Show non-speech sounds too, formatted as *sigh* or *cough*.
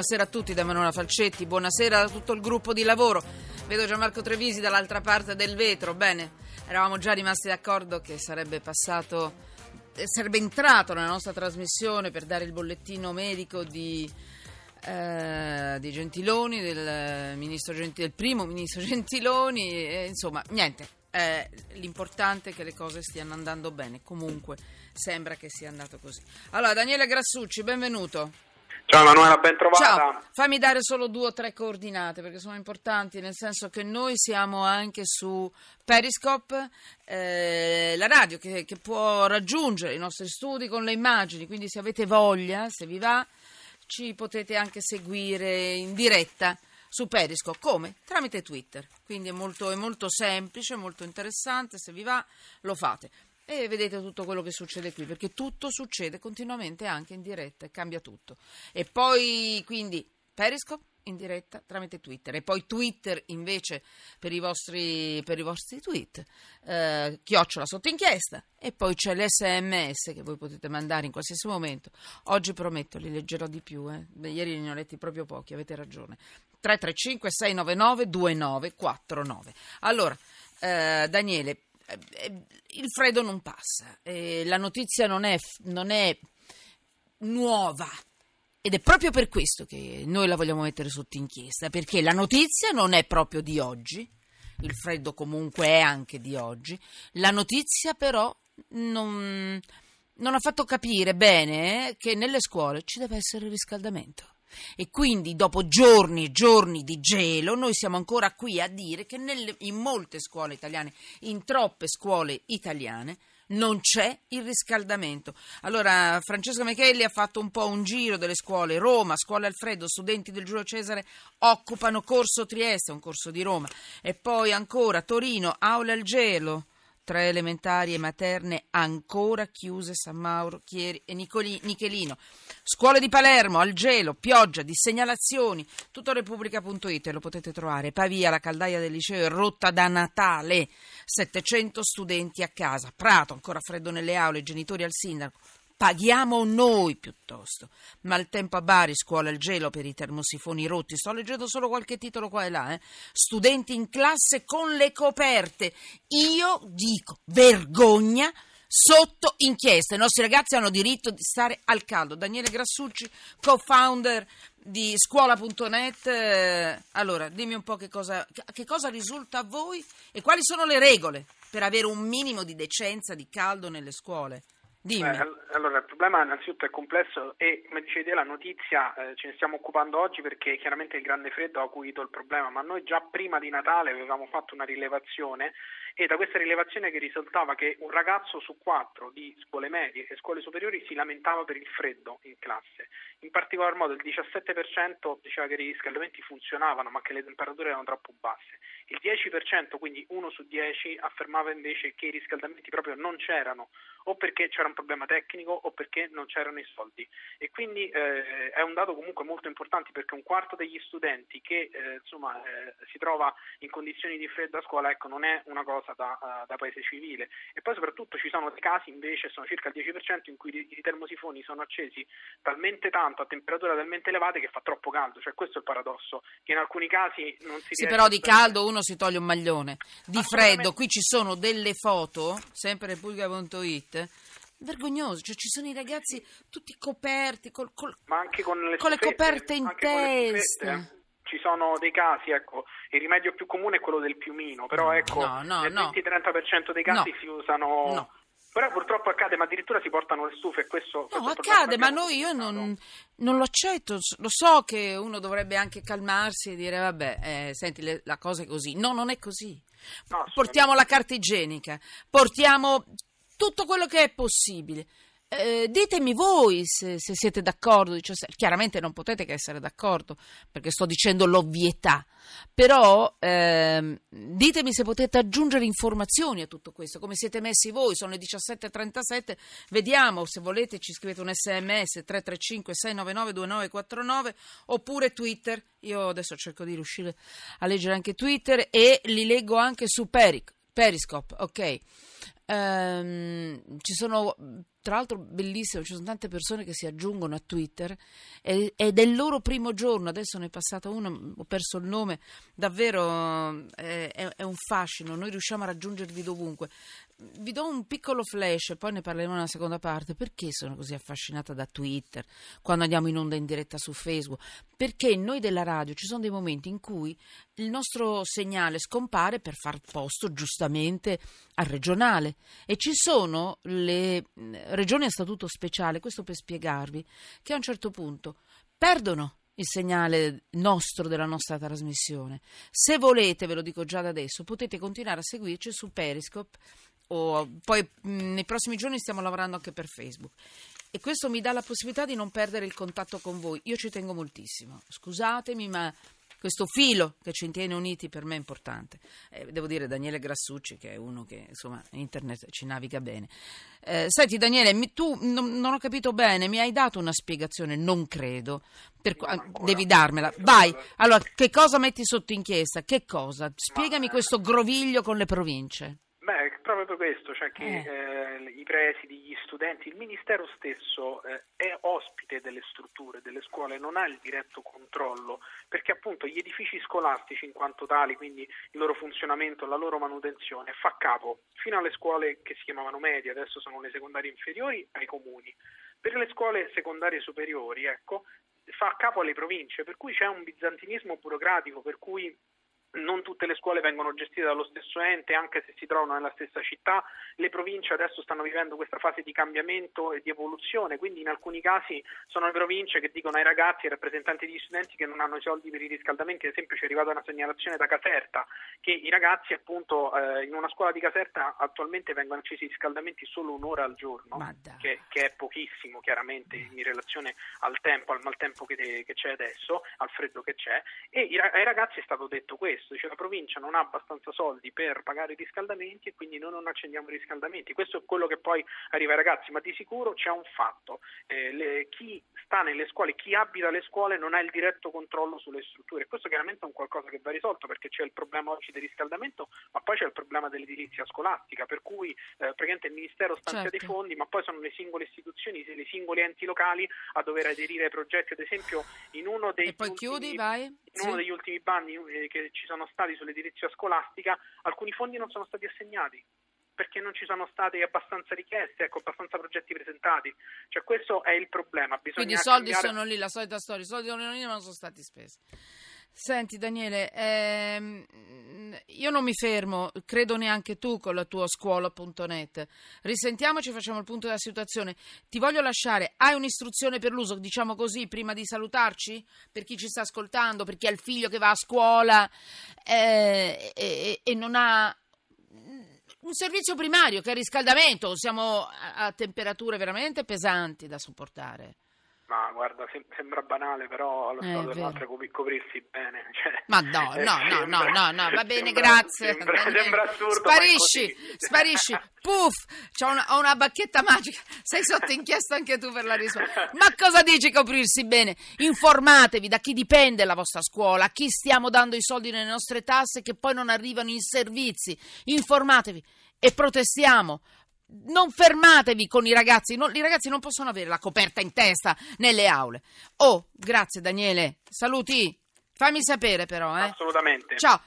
Buonasera a tutti da Manuela Falcetti, buonasera a tutto il gruppo di lavoro. Vedo Gianmarco Trevisi dall'altra parte del vetro. Bene, eravamo già rimasti d'accordo che sarebbe passato, eh, sarebbe entrato nella nostra trasmissione per dare il bollettino medico di, eh, di Gentiloni, del, ministro Gentiloni, del primo ministro *laughs* Gentiloni. E, insomma, niente, eh, l'importante è che le cose stiano andando bene. Comunque, sembra che sia andato così. Allora, Daniele Grassucci, benvenuto. Ciao Manuela, ben trovata. Ciao, fammi dare solo due o tre coordinate perché sono importanti, nel senso che noi siamo anche su Periscope, eh, la radio che, che, può raggiungere i nostri studi con le immagini, quindi se avete voglia, se vi va, ci potete anche seguire in diretta su Periscope. Come? Tramite Twitter. Quindi è molto, è molto semplice, molto interessante, se vi va lo fate e vedete tutto quello che succede qui, perché tutto succede continuamente anche in diretta cambia tutto. E poi quindi Periscope in diretta tramite Twitter e poi Twitter invece per i vostri, per i vostri tweet, eh, chiocciola sotto inchiesta e poi c'è l'SMS che voi potete mandare in qualsiasi momento. Oggi prometto li leggerò di più, eh. ieri ne ho letti proprio pochi, avete ragione. 335 699 2949. Allora, eh, Daniele, il freddo non passa, eh, la notizia non è, non è nuova. Ed è proprio per questo che noi la vogliamo mettere sotto inchiesta, perché la notizia non è proprio di oggi, il freddo comunque è anche di oggi, la notizia però non, non ha fatto capire bene che nelle scuole ci deve essere riscaldamento. E quindi dopo giorni e giorni di gelo noi siamo ancora qui a dire che nelle, in molte scuole italiane, in troppe scuole italiane, non c'è il riscaldamento. Allora Francesco Michelli ha fatto un po' un giro delle scuole. Roma, scuola Alfredo, studenti del Giulio Cesare occupano Corso Trieste, un corso di Roma. E poi ancora Torino, aula al gelo tre elementari e materne ancora chiuse San Mauro, Chieri e Nicoli, Nichelino. Scuole di Palermo, al gelo, pioggia, di segnalazioni, tutto Repubblica.it lo potete trovare. Pavia, la caldaia del liceo è rotta da Natale, 700 studenti a casa. Prato, ancora freddo nelle aule, genitori al sindaco. Paghiamo noi piuttosto. Maltempo a Bari, scuola al gelo per i termosifoni rotti. Sto leggendo solo qualche titolo qua e là. Eh? Studenti in classe con le coperte. Io dico vergogna sotto inchiesta. I nostri ragazzi hanno diritto di stare al caldo. Daniele Grassucci, co-founder di scuola.net. Eh, allora, dimmi un po' che cosa, che cosa risulta a voi e quali sono le regole per avere un minimo di decenza, di caldo nelle scuole. Dimmi. Eh, allora, il problema innanzitutto è complesso e, come dicevi la notizia eh, ce ne stiamo occupando oggi perché chiaramente il grande freddo ha acuito il problema, ma noi già prima di Natale avevamo fatto una rilevazione e da questa rilevazione che risultava che un ragazzo su quattro di scuole medie e scuole superiori si lamentava per il freddo in classe. In particolar modo il 17% diceva che i riscaldamenti funzionavano ma che le temperature erano troppo basse. Il 10%, quindi uno su 10, affermava invece che i riscaldamenti proprio non c'erano o perché c'era un problema tecnico o perché non c'erano i soldi. E quindi eh, è un dato comunque molto importante perché un quarto degli studenti che eh, insomma, eh, si trova in condizioni di freddo a scuola ecco, non è una cosa da, uh, da, paese civile. E poi soprattutto ci sono dei casi invece, sono circa il 10%, in cui i, termosifoni sono accesi talmente tanto a temperature talmente elevate che fa troppo caldo. Cioè questo è il paradosso, che in alcuni casi non si Sì, però di caldo uno si toglie un maglione. Di freddo, qui ci sono delle foto, sempre Repubblica.it vergognoso, cioè ci sono i ragazzi tutti coperti col, col, ma anche con le, con le coperte in testa. Eh. Ci sono dei casi, ecco, il rimedio più comune è quello del piumino, però ecco, no, no, nel no. 20-30% dei casi si usano... No. Però purtroppo accade, ma addirittura si portano le stufe e questo... No, questo accade, ma noi io non, non, lo accetto. Lo so che uno dovrebbe anche calmarsi e dire, vabbè, eh, senti, le, la cosa è così. No, non è così. Portiamo la carta igienica, portiamo tutto quello che è possibile. Eh, ditemi voi se, se siete d'accordo, chiaramente non potete che essere d'accordo perché sto dicendo l'ovvietà, però ehm, ditemi se potete aggiungere informazioni a tutto questo, come siete messi voi, sono le 17.37, vediamo se volete ci scrivete un sms 335 699 2949 oppure Twitter, io adesso cerco di riuscire a leggere anche Twitter e li leggo anche su Peric, Periscope, ok. Um, ci sono tra l'altro bellissimo, ci sono tante persone che si aggiungono a Twitter ed è il loro primo giorno, adesso ne è passata una, ho perso il nome, davvero eh, è, è un fascino, noi riusciamo a raggiungervi dovunque. Vi do un piccolo flash, poi ne parleremo nella seconda parte. Perché sono così affascinata da Twitter quando andiamo in onda in diretta su Facebook? Perché noi della radio ci sono dei momenti in cui il nostro segnale scompare per far posto giustamente al regionale e ci sono le regioni a statuto speciale, questo per spiegarvi, che a un certo punto perdono il segnale nostro della nostra trasmissione. Se volete, ve lo dico già da adesso, potete continuare a seguirci su Periscope o poi nei prossimi giorni stiamo lavorando anche per Facebook. E questo mi dà la possibilità di non perdere il contatto con voi. Io ci tengo moltissimo. Scusatemi, ma questo filo che ci tiene uniti per me è importante. Eh, devo dire Daniele Grassucci, che è uno che insomma internet ci naviga bene. Eh, senti Daniele, mi, tu non, non, ho capito bene, mi hai dato una spiegazione, non credo. Per, devi darmela. Vai. Allora, che cosa metti sotto inchiesta? Che cosa? Spiegami questo groviglio con le province proprio questo, cioè che eh. Eh, i presidi, gli studenti, il Ministero stesso eh, è ospite delle strutture, delle scuole, non ha il diretto controllo, perché appunto gli edifici scolastici in quanto tali, quindi il loro funzionamento, la loro manutenzione, fa capo fino alle scuole che si chiamavano medie, adesso sono le secondarie inferiori, ai comuni. Per le scuole secondarie superiori, ecco, fa capo alle province, per cui c'è un bizantinismo burocratico, per cui non tutte le scuole vengono gestite dallo stesso ente, anche se si trovano nella stessa città. Le province adesso stanno vivendo questa fase di cambiamento e di evoluzione, quindi in alcuni casi sono le province che dicono ai ragazzi, ai rappresentanti degli studenti che non hanno i soldi per i riscaldamenti. Ad esempio, ci è arrivata una segnalazione da Caserta che i ragazzi, appunto, eh, in una scuola di Caserta attualmente vengono accesi i riscaldamenti solo un'ora al giorno, che, che, è pochissimo, chiaramente, in relazione al tempo, al maltempo che, che c'è adesso, al freddo che c'è. E ai ragazzi è stato detto questo questo, dice la provincia non ha abbastanza soldi per pagare i riscaldamenti e quindi noi non accendiamo i riscaldamenti. Questo è quello che poi arriva ai ragazzi, ma di sicuro c'è un fatto, eh, le, chi sta nelle scuole, chi abita le scuole non ha il diretto controllo sulle strutture. Questo chiaramente è un qualcosa che va risolto perché c'è il problema oggi del riscaldamento, ma poi c'è il problema dell'edilizia scolastica, per cui eh, praticamente il Ministero stanzia certo. dei fondi, ma poi sono le singole istituzioni, le singoli enti locali a dover aderire ai progetti. Ad esempio, in uno dei, ultimi, chiudi, in uno degli ultimi bandi eh, che ci sono stati sull'edilizia scolastica, alcuni fondi non sono stati assegnati perché non ci sono state abbastanza richieste, ecco, abbastanza progetti presentati. Cioè questo è il problema. Bisogna Quindi i soldi cambiare... sono lì, la solita storia, i soldi sono lì ma non sono stati spesi. Senti Daniele, ehm, io non mi fermo, credo neanche tu con la tua scuola.net. Risentiamoci, facciamo il punto della situazione. Ti voglio lasciare, hai un'istruzione per l'uso, diciamo così, prima di salutarci? Per chi ci sta ascoltando, per chi ha il figlio che va a scuola eh, e, e non ha un servizio primario che è riscaldamento, siamo a, a temperature veramente pesanti da sopportare. Ma guarda, sem- sembra banale, però allo eh, stato dell'altro cop- coprirsi bene. *laughs* Cioè, ma no, no, no, no, no, no, va bene, sembra, grazie. Sembra, sembra assurdo. Sparisci, *laughs* sparisci. Puff, ho una, ho una bacchetta magica. Sei sotto inchiesta anche tu per la risposta. Ma cosa dici coprirsi bene? Informatevi da chi dipende la vostra scuola, a chi stiamo dando i soldi nelle nostre tasse che poi non arrivano in servizi. Informatevi e protestiamo non fermatevi con i ragazzi, no, i ragazzi non possono avere la coperta in testa nelle aule. Oh, grazie Daniele, saluti, fammi sapere però. Eh. Assolutamente. Ciao.